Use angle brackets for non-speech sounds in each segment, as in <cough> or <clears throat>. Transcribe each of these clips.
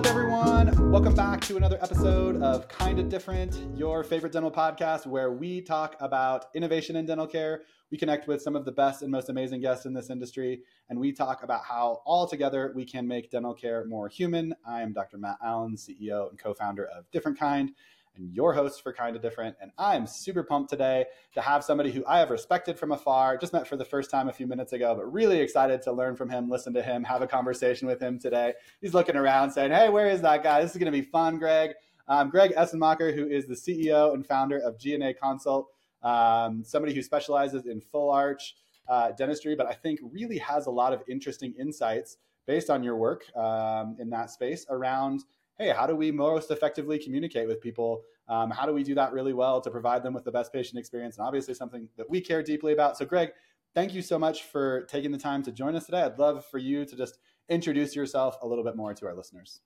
up, everyone? Welcome back to another episode of Kinda Different, your favorite dental podcast, where we talk about innovation in dental care. We connect with some of the best and most amazing guests in this industry, and we talk about how all together we can make dental care more human. I am Dr. Matt Allen, CEO and co founder of Different Kind and your host for Kinda Different. And I'm super pumped today to have somebody who I have respected from afar, just met for the first time a few minutes ago, but really excited to learn from him, listen to him, have a conversation with him today. He's looking around saying, Hey, where is that guy? This is going to be fun, Greg. Um, Greg Essenmacher, who is the CEO and founder of GNA Consult, um, somebody who specializes in full arch uh, dentistry, but I think really has a lot of interesting insights based on your work um, in that space around hey, how do we most effectively communicate with people? Um, how do we do that really well to provide them with the best patient experience? And obviously, something that we care deeply about. So, Greg, thank you so much for taking the time to join us today. I'd love for you to just introduce yourself a little bit more to our listeners.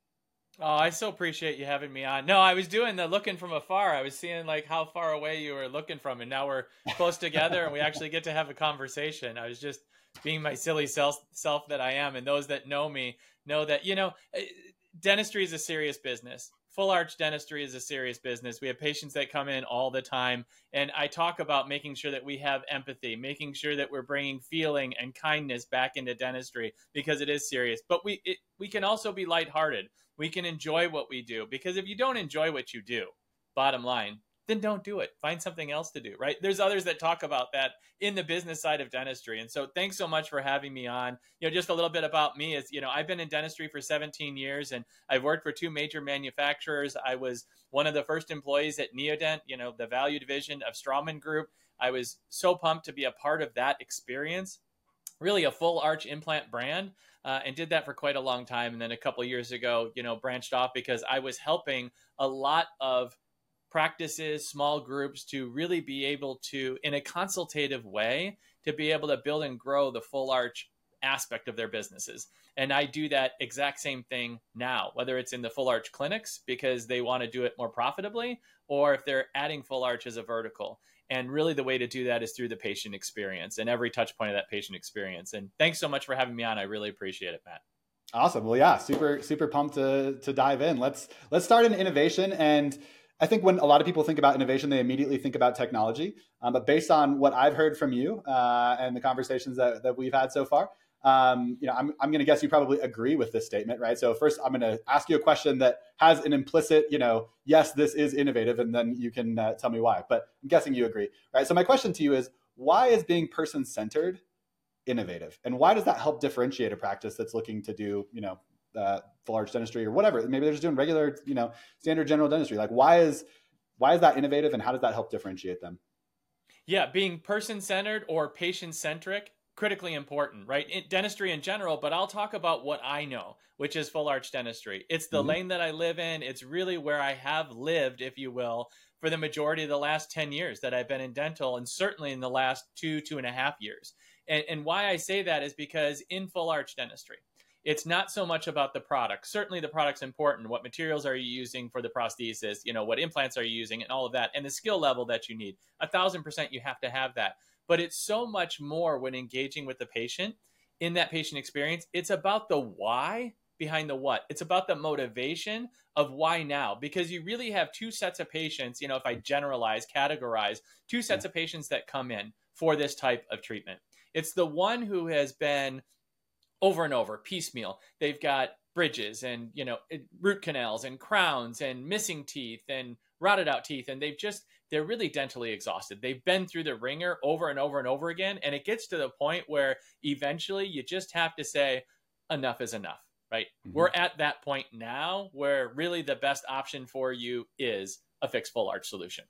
Oh, I so appreciate you having me on. No, I was doing the looking from afar. I was seeing like how far away you were looking from, and now we're close together, and we actually get to have a conversation. I was just being my silly self self that I am, and those that know me know that you know dentistry is a serious business. Full arch dentistry is a serious business. We have patients that come in all the time. And I talk about making sure that we have empathy, making sure that we're bringing feeling and kindness back into dentistry because it is serious. But we, it, we can also be lighthearted. We can enjoy what we do because if you don't enjoy what you do, bottom line, then don't do it. Find something else to do, right? There's others that talk about that in the business side of dentistry. And so thanks so much for having me on. You know, just a little bit about me is, you know, I've been in dentistry for 17 years and I've worked for two major manufacturers. I was one of the first employees at Neodent, you know, the value division of Straumann Group. I was so pumped to be a part of that experience. Really a full arch implant brand. Uh, and did that for quite a long time. And then a couple years ago, you know, branched off because I was helping a lot of practices, small groups to really be able to, in a consultative way, to be able to build and grow the full arch aspect of their businesses. And I do that exact same thing now, whether it's in the full arch clinics because they want to do it more profitably, or if they're adding full arch as a vertical. And really, the way to do that is through the patient experience and every touch point of that patient experience. And thanks so much for having me on. I really appreciate it, Matt. Awesome. Well, yeah, super, super pumped to to dive in. Let's let's start in innovation and I think when a lot of people think about innovation, they immediately think about technology. Um, but based on what I've heard from you uh, and the conversations that, that we've had so far, um, you know, I'm, I'm going to guess you probably agree with this statement, right? So first, I'm going to ask you a question that has an implicit, you know, yes, this is innovative, and then you can uh, tell me why. But I'm guessing you agree, right? So my question to you is, why is being person-centered innovative, and why does that help differentiate a practice that's looking to do, you know, uh, full arch dentistry or whatever. Maybe they're just doing regular, you know, standard general dentistry. Like, why is why is that innovative, and how does that help differentiate them? Yeah, being person centered or patient centric critically important, right? In dentistry in general, but I'll talk about what I know, which is full arch dentistry. It's the mm-hmm. lane that I live in. It's really where I have lived, if you will, for the majority of the last 10 years that I've been in dental, and certainly in the last two, two and a half years. And, and why I say that is because in full arch dentistry, it's not so much about the product. Certainly, the product's important. What materials are you using for the prosthesis? You know, what implants are you using, and all of that, and the skill level that you need. A thousand percent, you have to have that. But it's so much more when engaging with the patient in that patient experience. It's about the why behind the what. It's about the motivation of why now, because you really have two sets of patients. You know, if I generalize, categorize, two sets of patients that come in for this type of treatment. It's the one who has been over and over piecemeal they've got bridges and you know root canals and crowns and missing teeth and rotted out teeth and they've just they're really dentally exhausted they've been through the ringer over and over and over again and it gets to the point where eventually you just have to say enough is enough right mm-hmm. we're at that point now where really the best option for you is a fixed full arch solution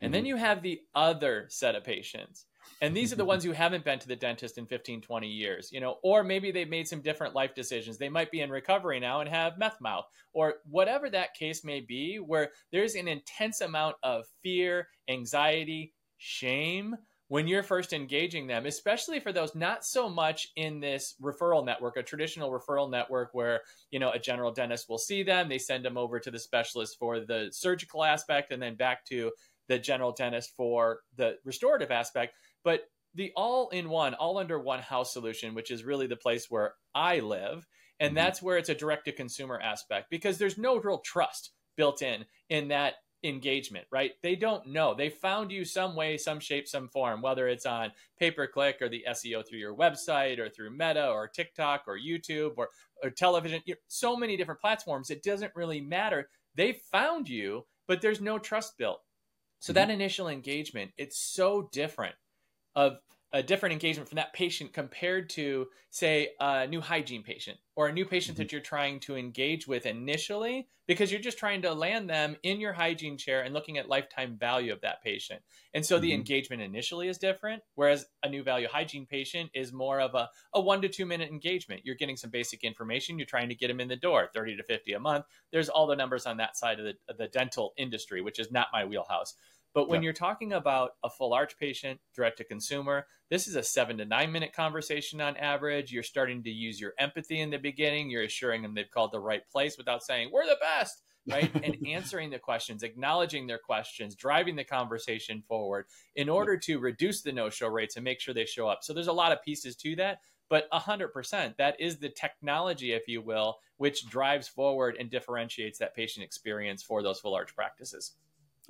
and mm-hmm. then you have the other set of patients and these are the mm-hmm. ones who haven't been to the dentist in 15, 20 years, you know, or maybe they've made some different life decisions. They might be in recovery now and have meth mouth or whatever that case may be, where there's an intense amount of fear, anxiety, shame when you're first engaging them, especially for those not so much in this referral network, a traditional referral network where, you know, a general dentist will see them, they send them over to the specialist for the surgical aspect and then back to the general dentist for the restorative aspect but the all in one, all under one house solution, which is really the place where I live, And mm-hmm. that's where it's a direct to consumer aspect because there's no real trust built in in that engagement, right? They don't know. They found you some way, some shape, some form, whether it's on pay per click or the SEO through your website or through Meta or TikTok or YouTube or, or television, so many different platforms. It doesn't really matter. They found you, but there's no trust built. So mm-hmm. that initial engagement, it's so different of a different engagement from that patient compared to say a new hygiene patient or a new patient mm-hmm. that you're trying to engage with initially because you're just trying to land them in your hygiene chair and looking at lifetime value of that patient. And so mm-hmm. the engagement initially is different whereas a new value hygiene patient is more of a, a one to two minute engagement. You're getting some basic information. You're trying to get them in the door 30 to 50 a month. There's all the numbers on that side of the, of the dental industry which is not my wheelhouse but when yeah. you're talking about a full arch patient, direct to consumer, this is a seven to nine minute conversation on average. You're starting to use your empathy in the beginning. You're assuring them they've called the right place without saying, we're the best, <laughs> right? and answering the questions, acknowledging their questions, driving the conversation forward in order to reduce the no show rates and make sure they show up. So there's a lot of pieces to that. But 100%, that is the technology, if you will, which drives forward and differentiates that patient experience for those full arch practices.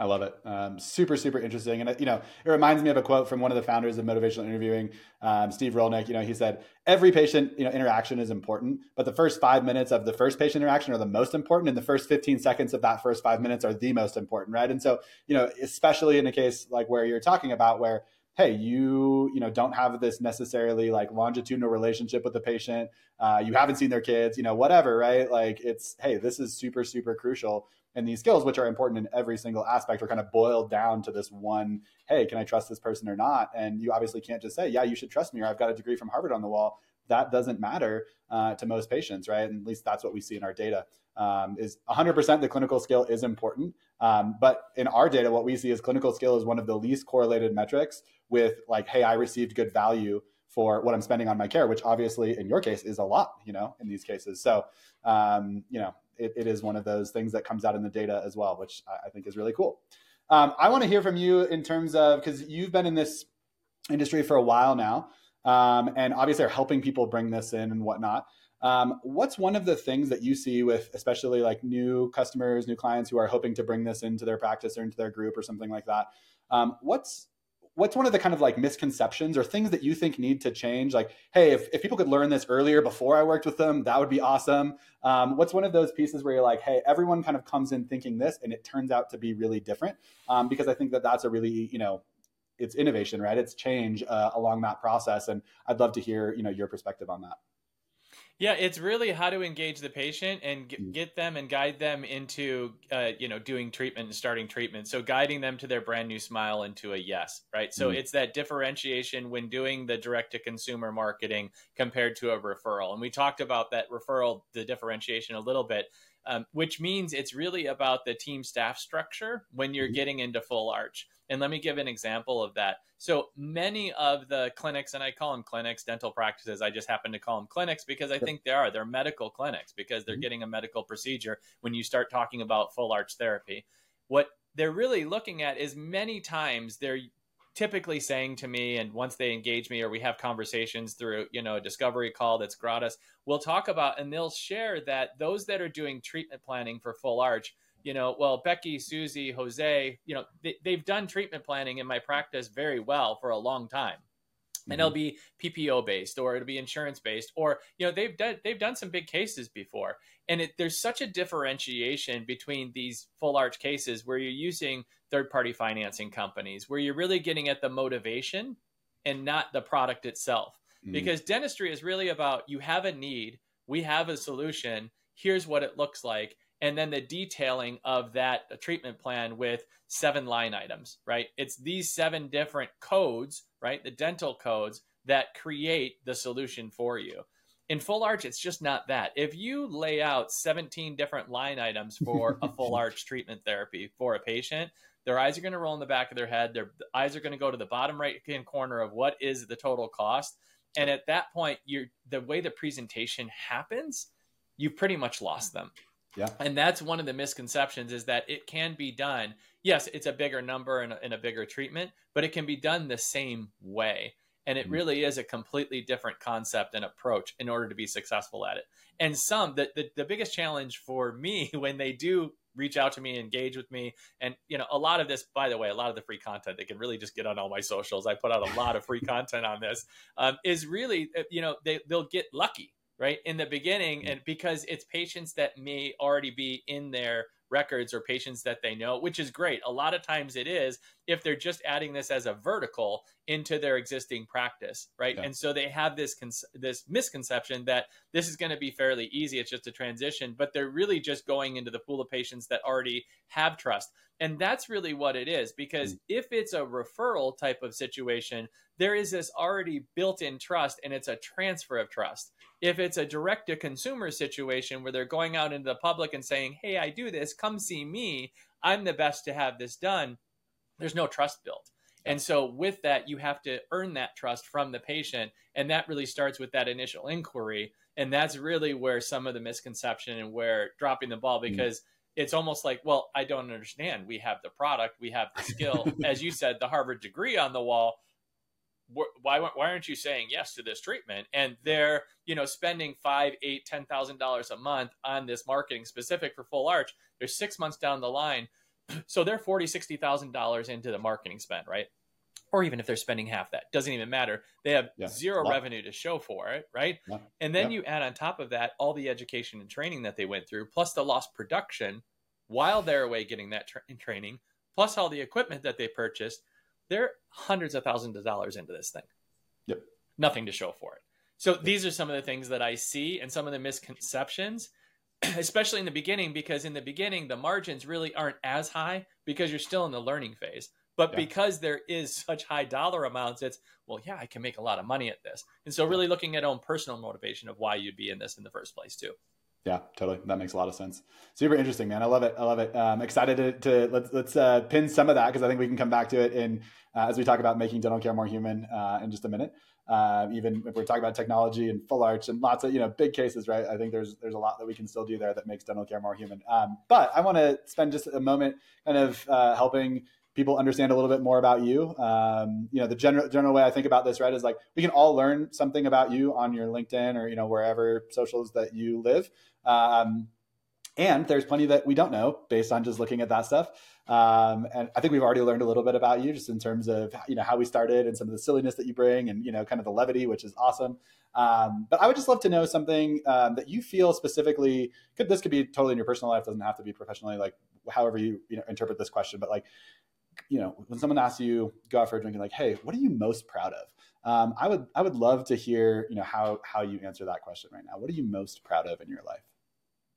I love it. Um, super, super interesting. And, you know, it reminds me of a quote from one of the founders of motivational interviewing, um, Steve Rollnick. You know, he said, every patient, you know, interaction is important, but the first five minutes of the first patient interaction are the most important. And the first 15 seconds of that first five minutes are the most important. Right. And so, you know, especially in a case like where you're talking about where, hey you you know don't have this necessarily like longitudinal relationship with the patient uh, you haven't seen their kids you know whatever right like it's hey this is super super crucial and these skills which are important in every single aspect are kind of boiled down to this one hey can i trust this person or not? And you obviously can't just say yeah you should trust me or i've got a degree from harvard on the wall. That doesn't matter uh, to most patients right? And at least that's what we see in our data. Um, is 100% the clinical skill is important um, but in our data what we see is clinical skill is one of the least correlated metrics with like hey i received good value for what i'm spending on my care which obviously in your case is a lot you know in these cases. So um, you know it, it is one of those things that comes out in the data as well, which I, think is really cool. Um, I want to hear from you in terms of because you've been in this industry for a while now, um, and obviously are helping people bring this in and whatnot. Um, what's one of the things that you see with especially like new customers, new clients who are hoping to bring this into their practice or into their group or something like that? Um, what's what's one of the kind of like misconceptions or things that you think need to change? Like hey if, if people could learn this earlier before i worked with them that would be awesome. Um, what's one of those pieces where you're like hey everyone kind of comes in thinking this and it turns out to be really different? Um, because i think that that's a really you know it's innovation right? It's change uh, along that process. And i'd love to hear you know your perspective on that yeah, it's really how to engage the patient and g- mm. get them and guide them into, uh, you know, doing treatment and starting treatment. So guiding them to their brand new smile into a yes, right? So mm it's that differentiation when doing the direct to consumer marketing compared to a referral. And we talked about that referral, the differentiation a little bit. Um, which means it's really about the team staff structure when you're mm getting into full arch. And let me give an example of that. So many of the clinics, and I call them clinics, dental practices, I just happen to call them clinics because I think they are. They're medical clinics because they're mm-hmm. getting a medical procedure when you start talking about full arch therapy. What they're really looking at is many times they're typically saying to me and once they engage me or we have conversations through you know a discovery call that's gratis we'll talk about and they'll share that those that are doing treatment planning for full arch you know, well, Becky, Susie, Jose, you know, they, have done treatment planning in my practice very well for a long time. Mm-hmm. And it'll be PPO based or it'll be insurance based or you know they've done they've done some big cases before and it, there's such a differentiation between these full arch cases where you're using third party financing companies where you're really getting at the motivation and not the product itself mm-hmm. because dentistry is really about you have a need we have a solution here's what it looks like and then the detailing of that uh, treatment plan with seven line items, right? It's these seven different codes, right? The dental codes that create the solution for you. In full arch, it's just not that. If you lay out 17 different line items for a full <laughs> arch treatment therapy for a patient, their eyes are going to roll in the back of their head. Their eyes are going to go to the bottom right hand corner of what is the total cost. And at that point, you're the way the presentation happens, you've pretty much lost them yeah. And that's one of the misconceptions is that it can be done. Yes, it's a bigger number and a, and a bigger treatment, but it can be done the same way. And it mm-hmm. really is a completely different concept and approach in order to be successful at it. And some, the, the, the biggest challenge for me <laughs> when they do reach out to me, engage with me. And, you know, a lot of this, by the way, a lot of the free content, they can really just get on all my socials. I put out a lot of free <laughs> content on this, um, is really, uh, you know, they, they'll get lucky, right? In the beginning. And because it's patients that may already be in their records or patients that they know, which is great. A lot of times it is if they're just adding this as a vertical into their existing practice, right? Yeah. And so they have this this misconception that this is going to be fairly easy. It's just a transition, but they're really just going into the pool of patients that already have trust. And that's really what it is because mm. if it's a referral type of situation, there is this already built in trust and it's a transfer of trust. If it's a direct to consumer situation where they're going out into the public and saying, Hey, I do this, come see me, I'm the best to have this done, there's no trust built. And so, with that, you have to earn that trust from the patient. And that really starts with that initial inquiry. And that's really where some of the misconception and where dropping the ball, mm. because mm-hmm it's almost like, well, I don't understand. We have the product, we have the skill. <laughs> As you said, the Harvard degree on the wall. Why why aren't you saying yes to this treatment? And they're you know spending five, eight, ten thousand dollars a month on this marketing specific for Full Arch. They're six months down the line, <clears throat> so they're forty, sixty thousand dollars into the marketing spend, right? or even if they're spending half that doesn't even matter they have yeah. zero revenue to show for it right yeah. and then yeah. you add on top of that all the education and training that they went through plus the lost production while they're away getting that tra- training plus all the equipment that they purchased they're hundreds of thousands of dollars into this thing yep nothing to show for it so these are some of the things that i see and some of the misconceptions <clears throat> especially in the beginning because in the beginning the margins really aren't as high because you're still in the learning phase but yeah. because there is such high dollar amounts, it's, well, yeah, I can make a lot of money at this. And so really looking at own personal motivation of why you'd be in this in the first place too. Yeah, totally. That makes a lot of sense. Super interesting, man. I love it. I love it. Um, excited to, to let's let's uh, pin some of that because I think we can come back to it in uh, as we talk about making dental care more human uh, in just a minute. Uh, even if we're talking about technology and full arch and lots of you know big cases, right? I think there's there's a lot that we can still do there that makes dental care more human. Um, but I want to spend just a moment kind of uh, helping people understand a little bit more about you. Um, you know, the general general way I think about this, right, is like we can all learn something about you on your LinkedIn or you know wherever socials that you live. Um, and there's plenty that we don't know based on just looking at that stuff. Um, and I think we've already learned a little bit about you just in terms of you know how we started and some of the silliness that you bring and you know kind of the levity, which is awesome. Um, but I would just love to know something um, that you feel specifically. Could this could be totally in your personal life, doesn't have to be professionally. Like however you you know interpret this question, but like you know, when someone asks you go out for a drink and like, hey, what are you most proud of? Um, I would I would love to hear you know how how you answer that question right now. What are you most proud of in your life?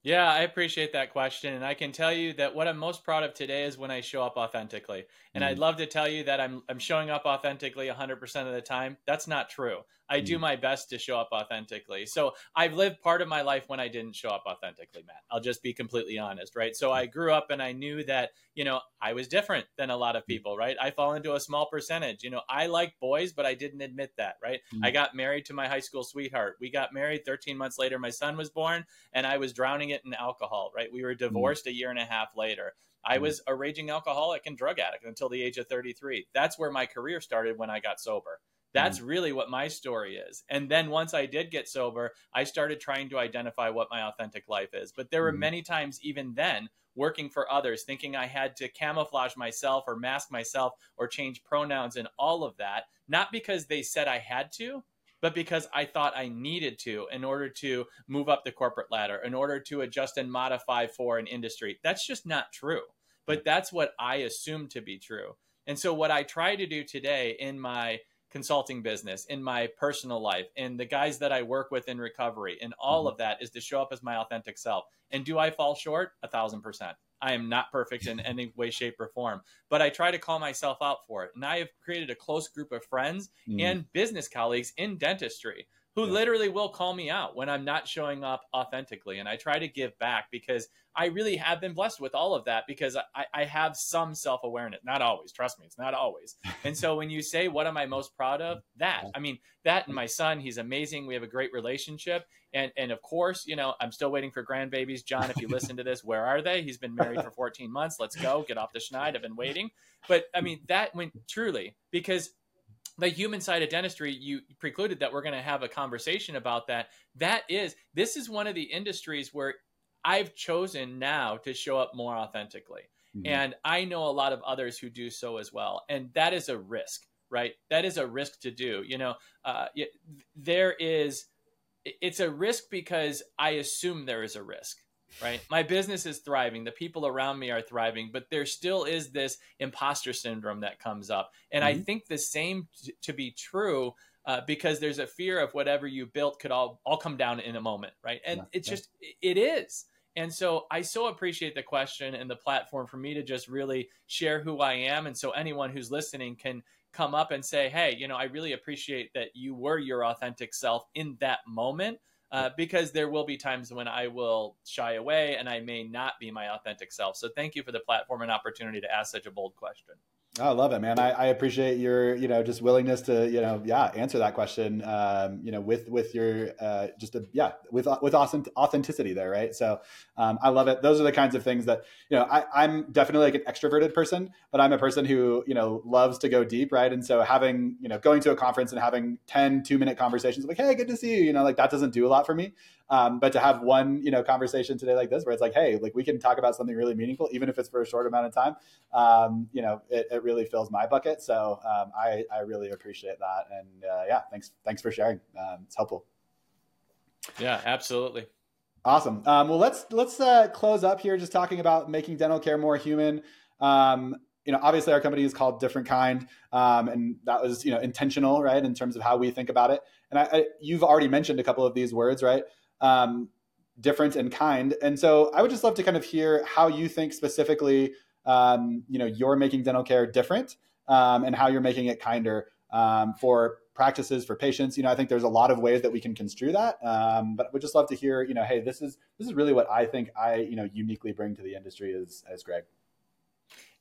Yeah, I appreciate that question. And I can tell you that what I'm most proud of today is when I show up authentically. And mm-hmm. I'd love to tell you that I'm, I'm showing up authentically 100% of the time. That's not true. I do mm. my best to show up authentically. So I've lived part of my life when I didn't show up authentically, Matt. I'll just be completely honest, right? So I grew up and I knew that, you know, I was different than a lot of mm. people, right? I fall into a small percentage. You know, I like boys, but I didn't admit that, right? Mm-hmm. I got married to my high school sweetheart. We got married 13 months later, my son was born, and I was drowning it in alcohol, right? We were divorced mm-hmm. a year and a half later. I was a raging alcoholic and drug addict until the age of 33. That's where my career started when I got sober. That's mm-hmm. really what my story is. And then once I did get sober, I started trying to identify what my authentic life is. But there were mm-hmm. many times, even then, working for others, thinking I had to camouflage myself or mask myself or change pronouns and all of that, not because they said I had to, but because I thought I needed to in order to move up the corporate ladder, in order to adjust and modify for an industry. That's just not true. But that's what I assumed to be true. And so, what I try to do today in my consulting business, in my personal life, in the guys that I work with in recovery, and all mm-hmm. of that is to show up as my authentic self. And do I fall short? A thousand percent. I am not perfect in any way, shape, or form, but I try to call myself out for it. And I have created a close group of friends mm. and business colleagues in dentistry who yeah. literally will call me out when I'm not showing up authentically. And I try to give back because I really have been blessed with all of that because I, I have some self awareness. Not always, trust me, it's not always. <laughs> and so when you say, What am I most proud of? That, I mean, that and my son, he's amazing. We have a great relationship. And, and of course, you know, I'm still waiting for grandbabies. John, if you listen to this, <laughs> where are they? He's been married for <laughs> 14 months. Let's go. Get off the schneid. I've been waiting. But I mean, that went truly because the human side of dentistry you precluded that we're going to have a conversation about that. That is this is one of the industries where i've chosen now to show up more authentically. Mm-hmm. and i know a lot of others who do so as well. And that is a risk right? That is a risk to do you know? Uh, there is it's a risk because i assume there is a risk right? My business is thriving, the people around me are thriving, but there still is this imposter syndrome that comes up. And mm-hmm. I think the same t- to be true uh, because there's a fear of whatever you built could all all come down in a moment, right? And yeah, it's yeah. just it is. And so I so appreciate the question and the platform for me to just really share who I am and so anyone who's listening can come up and say, "Hey, you know, I really appreciate that you were your authentic self in that moment." Uh, because there will be times when I will shy away and I may not be my authentic self. So thank you for the platform and opportunity to ask such a bold question. Oh, I love it, man. I, I, appreciate your, you know, just willingness to, you know, yeah, answer that question, um, you know, with with your, uh, just a, yeah, with with authenticity there, right? So, um, I love it. Those are the kinds of things that, you know, I, I'm definitely like an extroverted person, but I'm a person who, you know, loves to go deep, right? And so having, you know, going to a conference and having 10 two minute conversations, like, hey, good to see you, you know, like that doesn't do a lot for me. Um, but to have one, you know, conversation today like this, where it's like, hey, like we can talk about something really meaningful, even if it's for a short amount of time, um, you know, it, it, really fills my bucket. So um, I, I really appreciate that, and uh, yeah, thanks, thanks for sharing. Um, it's helpful. Yeah, absolutely. Awesome. Um, well, let's let's uh, close up here, just talking about making dental care more human um, you know, obviously our company is called Different Kind, um, and that was you know intentional, right, in terms of how we think about it. And I, I, you've already mentioned a couple of these words, right? um, different and kind. And so I would just love to kind of hear how you think specifically, um, you know, you're making dental care different um, and how you're making it kinder um, for practices for patients. You know, I think there's a lot of ways that we can construe that, um, but would just love to hear, you know, hey, this is this is really what I think I, you know, uniquely bring to the industry as as Greg.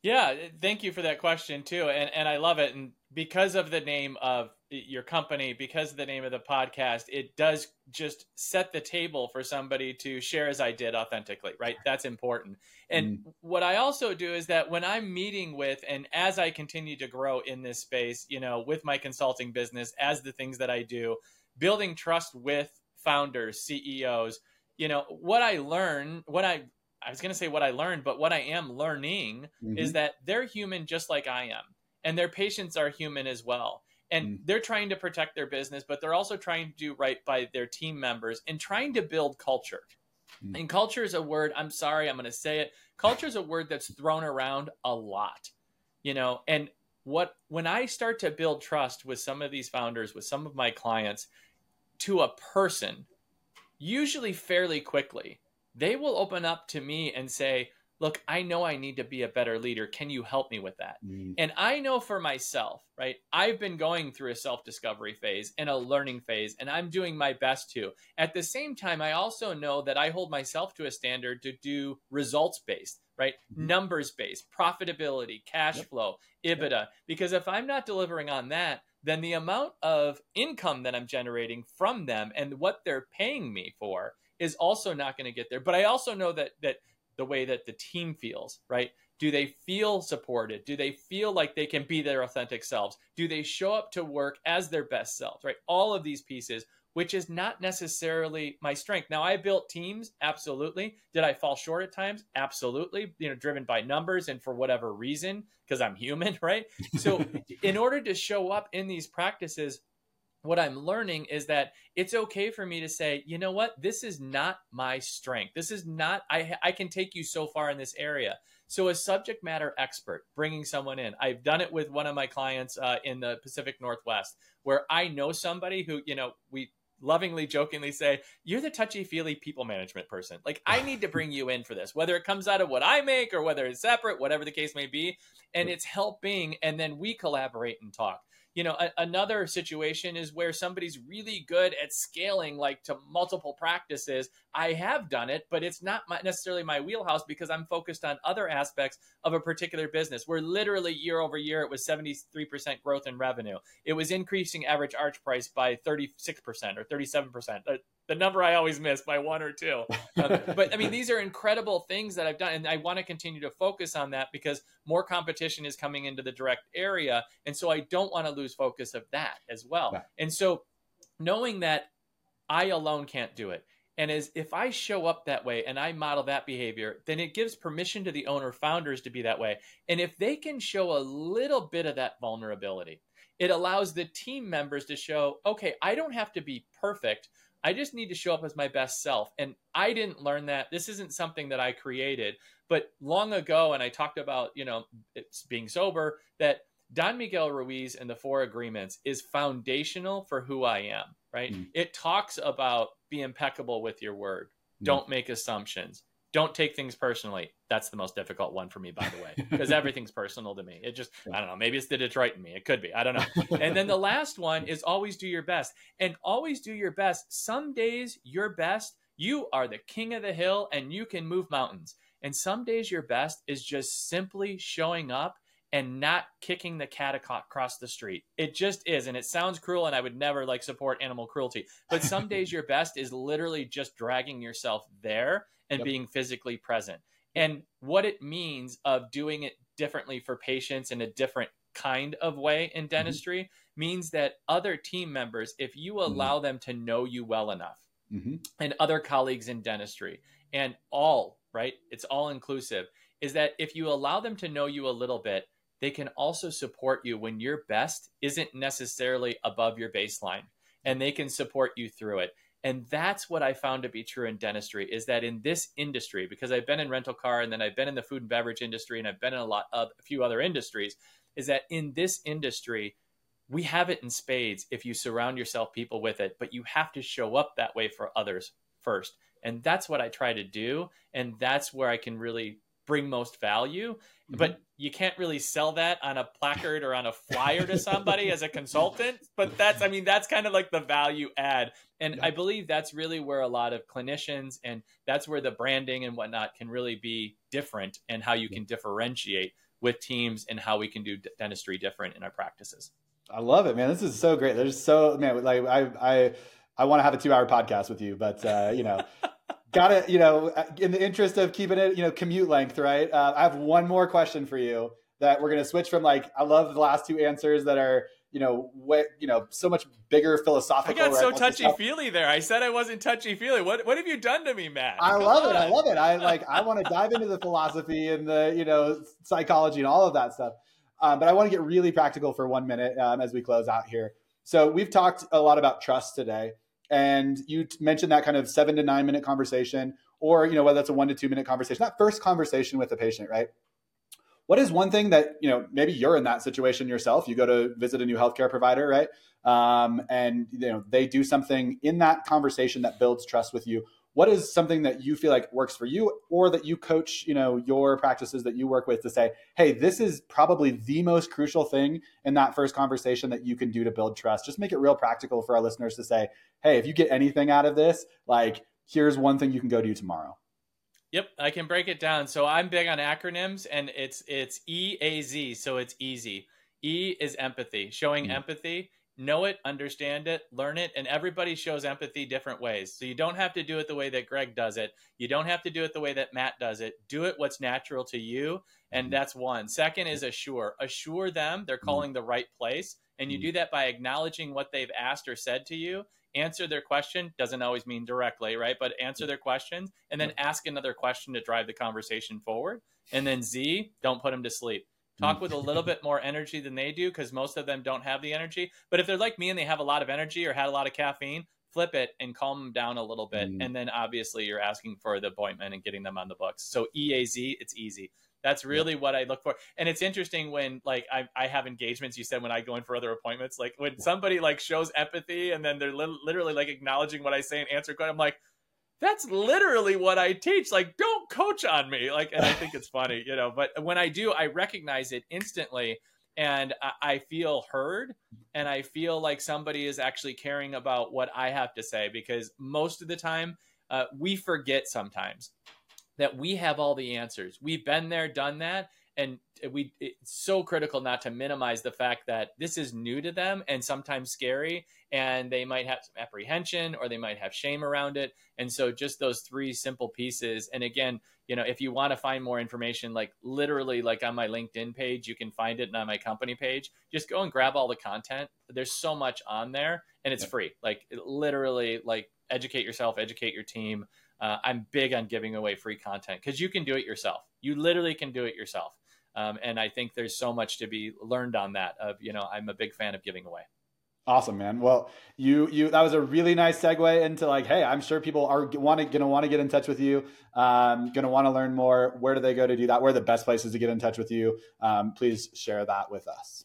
Yeah, thank you for that question too, and and I love it. And because of the name of your company, because of the name of the podcast, it does just set the table for somebody to share as I did authentically, right? That's important. And mm. what I also do is that when I'm meeting with, and as I continue to grow in this space, you know, with my consulting business, as the things that I do, building trust with founders, CEOs, you know, what I learn, what I I was going to say what I learned, but what I am learning mm-hmm. is that they're human just like I am, and their patients are human as well. And mm they're trying to protect their business, but they're also trying to do right by their team members and trying to build culture. mm And culture is a word, I'm sorry, I'm going to say it. Culture is a word that's thrown around a lot, you know, and what when I start to build trust with some of these founders, with some of my clients to a person, usually fairly quickly, they will open up to me and say, Look, I know I need to be a better leader. Can you help me with that? Mm. And I know for myself, right? I've been going through a self discovery phase and a learning phase, and I'm doing my best to. At the same time, I also know that I hold myself to a standard to do results based, right? Mm-hmm. Numbers based, profitability, cash yep. flow, EBITDA. Yep. Because if I'm not delivering on that, then the amount of income that I'm generating from them and what they're paying me for is also not going to get there. But I also know that that the way that the team feels, right? Do they feel supported? Do they feel like they can be their authentic selves? Do they show up to work as their best selves, right? All of these pieces, which is not necessarily my strength. Now, I built teams, absolutely. Did I fall short at times? Absolutely. You know, driven by numbers and for whatever reason, because I'm human, <laughs> right? So, in order to show up in these practices, what I'm learning is that it's okay for me to say, you know what, this is not my strength. This is not, I, I can take you so far in this area. So, a subject matter expert, bringing someone in, I've done it with one of my clients uh, in the Pacific Northwest, where I know somebody who, you know, we lovingly, jokingly say, You're the touchy feely people management person. Like, I <laughs> need to bring you in for this, whether it comes out of what I make or whether it's separate, whatever the case may be. And it's helping. And then we collaborate and talk you know a, another situation is where somebody's really good at scaling like to multiple practices. I have done it but it's not my, necessarily my wheelhouse because i'm focused on other aspects of a particular business. Where literally year over year it was 73% growth in revenue. It was increasing average arch price by 36% or 37% uh, the number I always miss by one or two. Um, <laughs> but I mean, these are incredible things that I've done, and I want to continue to focus on that because more competition is coming into the direct area, and so I don't want to lose focus of that as well. Yeah. And so, knowing that I alone can't do it. And as if I show up that way and I model that behavior, then it gives permission to the owner founders to be that way. And if they can show a little bit of that vulnerability, it allows the team members to show, okay, I don't have to be perfect. I just need to show up as my best self. And I didn't learn that. This isn't something that I created, but long ago, and I talked about, you know, it's being sober, that Don Miguel Ruiz and the Four Agreements is foundational for who I am, right? Mm. It talks about be impeccable with your word. Mm. Don't make assumptions. Don't take things personally. That's the most difficult one for me, by the way, <laughs> because everything's personal to me. It just, I don't know, maybe it's the Detroit in me. It could be. I don't know. <laughs> and then the last one is always do your best. And always do your best. Some days, your best, you are the king of the hill and you can move mountains. And some days, your best is just simply showing up and not kicking the cat across the street. It just is. And it sounds cruel, and I would never like support animal cruelty. But some days <laughs> your best is literally just dragging yourself there and yep. being physically present. And what it means of doing it differently for patients in a different kind of way in mm-hmm. dentistry mm-hmm. means that other team members, if you mm-hmm. allow mm-hmm. them to know you well enough, mm-hmm. and other colleagues in dentistry, and all, right? It's all inclusive, is that if you allow them to know you a little bit, they can also support you when your best isn't necessarily above your baseline and they can support you through it. And that's what i found to be true in dentistry is that in this industry because i've been in rental car and then i've been in the food and beverage industry and i've been in a lot of a few other industries is that in this industry we have it in spades if you surround yourself people with it but you have to show up that way for others first. And that's what i try to do and that's where i can really bring most value mm-hmm. but you can't really sell that on a placard or on a flyer to somebody as a consultant. But that's i mean that's kind of like the value add. And yeah. i believe that's really where a lot of clinicians and that's where the branding and whatnot can really be different and how you can differentiate with teams and how we can do dentistry different in our practices. I love it man. This is so great. There's so man like i i i want to have a two hour podcast with you but uh you know Got to, you know, uh, in the interest of keeping it, you know, commute length, right? Uh, I have one more question for you that we're going to switch from like, I love the last two answers that are, you know, way, you know, so much bigger philosophical. I got so touchy feely there. I said I wasn't touchy feely. What what have you done to me, Matt? I Come love on. it. I love it. I <laughs> like. I want to dive into the philosophy and the you know psychology and all of that stuff. Um, but I want to get really practical for one minute um, as we close out here. So we've talked a lot about trust today and you mentioned that kind of seven to nine minute conversation or you know whether that's a one to two minute conversation that first conversation with the patient right? What is one thing that you know maybe you're in that situation yourself you go to visit a new healthcare provider right? Um, and you know they do something in that conversation that builds trust with you what is something that you feel like works for you or that you coach you know your practices that you work with to say hey this is probably the most crucial thing in that first conversation that you can do to build trust just make it real practical for our listeners to say hey if you get anything out of this like here's one thing you can go do tomorrow Yep, I can break it down. So I'm big on acronyms and it's it's E A Z, so it's easy. E is empathy, showing mm-hmm. empathy know it, understand it, learn it, and everybody shows empathy different ways. So you don't have to do it the way that Greg does it. You don't have to do it the way that Matt does it. Do it what's natural to you, and mm-hmm. that's one. Second is assure. Assure them they're mm-hmm. calling the right place, and you mm-hmm. do that by acknowledging what they've asked or said to you. Answer their question doesn't always mean directly, right? But answer their questions and then ask another question to drive the conversation forward. And then Z, don't put them to sleep talk mm. with a little bit more energy than they do because most of them don't have the energy. But if they're like me and they have a lot of energy or had a lot of caffeine, flip it and calm them down a little bit. Mm. And then obviously you're asking for the appointment and getting them on the books. So EAZ, it's easy. That's really yeah. what I look for. And it's interesting when like I, I have engagements, you said when I go in for other appointments, like when somebody like shows empathy and then they're li- literally like acknowledging what I say and answer, I'm like, that's literally what I teach. Like, don't coach on me. Like, and I think it's funny, you know, but when I do, I recognize it instantly and I, feel heard and I feel like somebody is actually caring about what I have to say because most of the time uh, we forget sometimes that we have all the answers. We've been there, done that. And we it's so critical not to minimize the fact that this is new to them and sometimes scary and they might have some apprehension or they might have shame around it. And so just those three simple pieces and again you know if you want to find more information like literally like on my linkedin page you can find it on my company page just go and grab all the content. There's so much on there and it's yeah. free. Like literally like educate yourself educate your team. Uh, i'm big on giving away free content because you can do it yourself. You literally can do it yourself um, and I think there's so much to be learned on that. Of you know, I'm a big fan of giving away. Awesome, man. Well, you you that was a really nice segue into like, hey, I'm sure people are want to gonna want to get in touch with you, um, gonna want to learn more. Where do they go to do that? Where are the best places to get in touch with you? Um, please share that with us.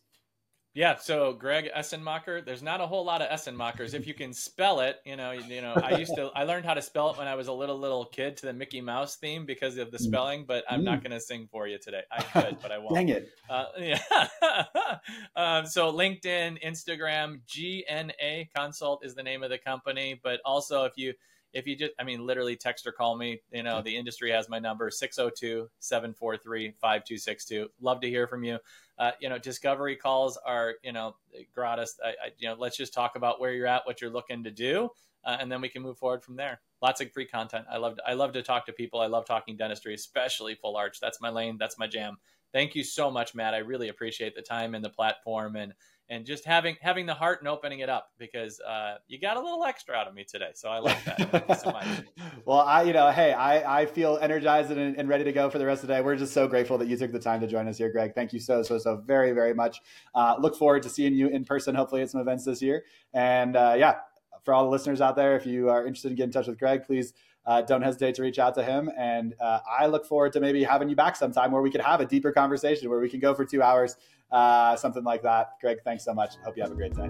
Yeah, so Greg Essenmacher, there's not a whole lot of Essenmachers. If you can spell it, you know, you know, I used to, I learned how to spell it when I was a little little kid to the Mickey Mouse theme because of the mm. spelling. But I'm not mm. going to sing for you today. I could, but I won't. <laughs> Dang it! Uh, yeah. <laughs> um, so LinkedIn, Instagram, GNA Consult is the name of the company. But also, if you if you just, I mean, literally text or call me, you know, the industry has my number 602 743 5262. Love to hear from you. Uh, you know, discovery calls are, you know, gratis. I, I, you know, let's just talk about where you're at, what you're looking to do, uh, and then we can move forward from there. Lots of free content. I love, I love to talk to people. I love talking dentistry, especially full arch. That's my lane. That's my jam. Thank you so much, Matt. I really appreciate the time and the platform and and just having having the heart and opening it up because uh, you got a little extra out of me today. So I like that. <laughs> Well, I you know, hey, I I feel energized and, and, ready to go for the rest of the day. We're just so grateful that you took the time to join us here, Greg. Thank you so so so very very much. Uh, look forward to seeing you in person, hopefully at some events this year. And uh, yeah, for all the listeners out there, if you are interested in getting in touch with Greg, please. Uh, don't hesitate to reach out to him. And uh, I look forward to maybe having you back sometime where we could have a deeper conversation where we can go for two hours uh, something like that. Greg, thanks so much. Hope you have a great day.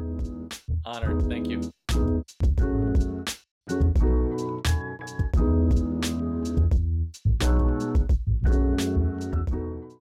Honored. Thank you.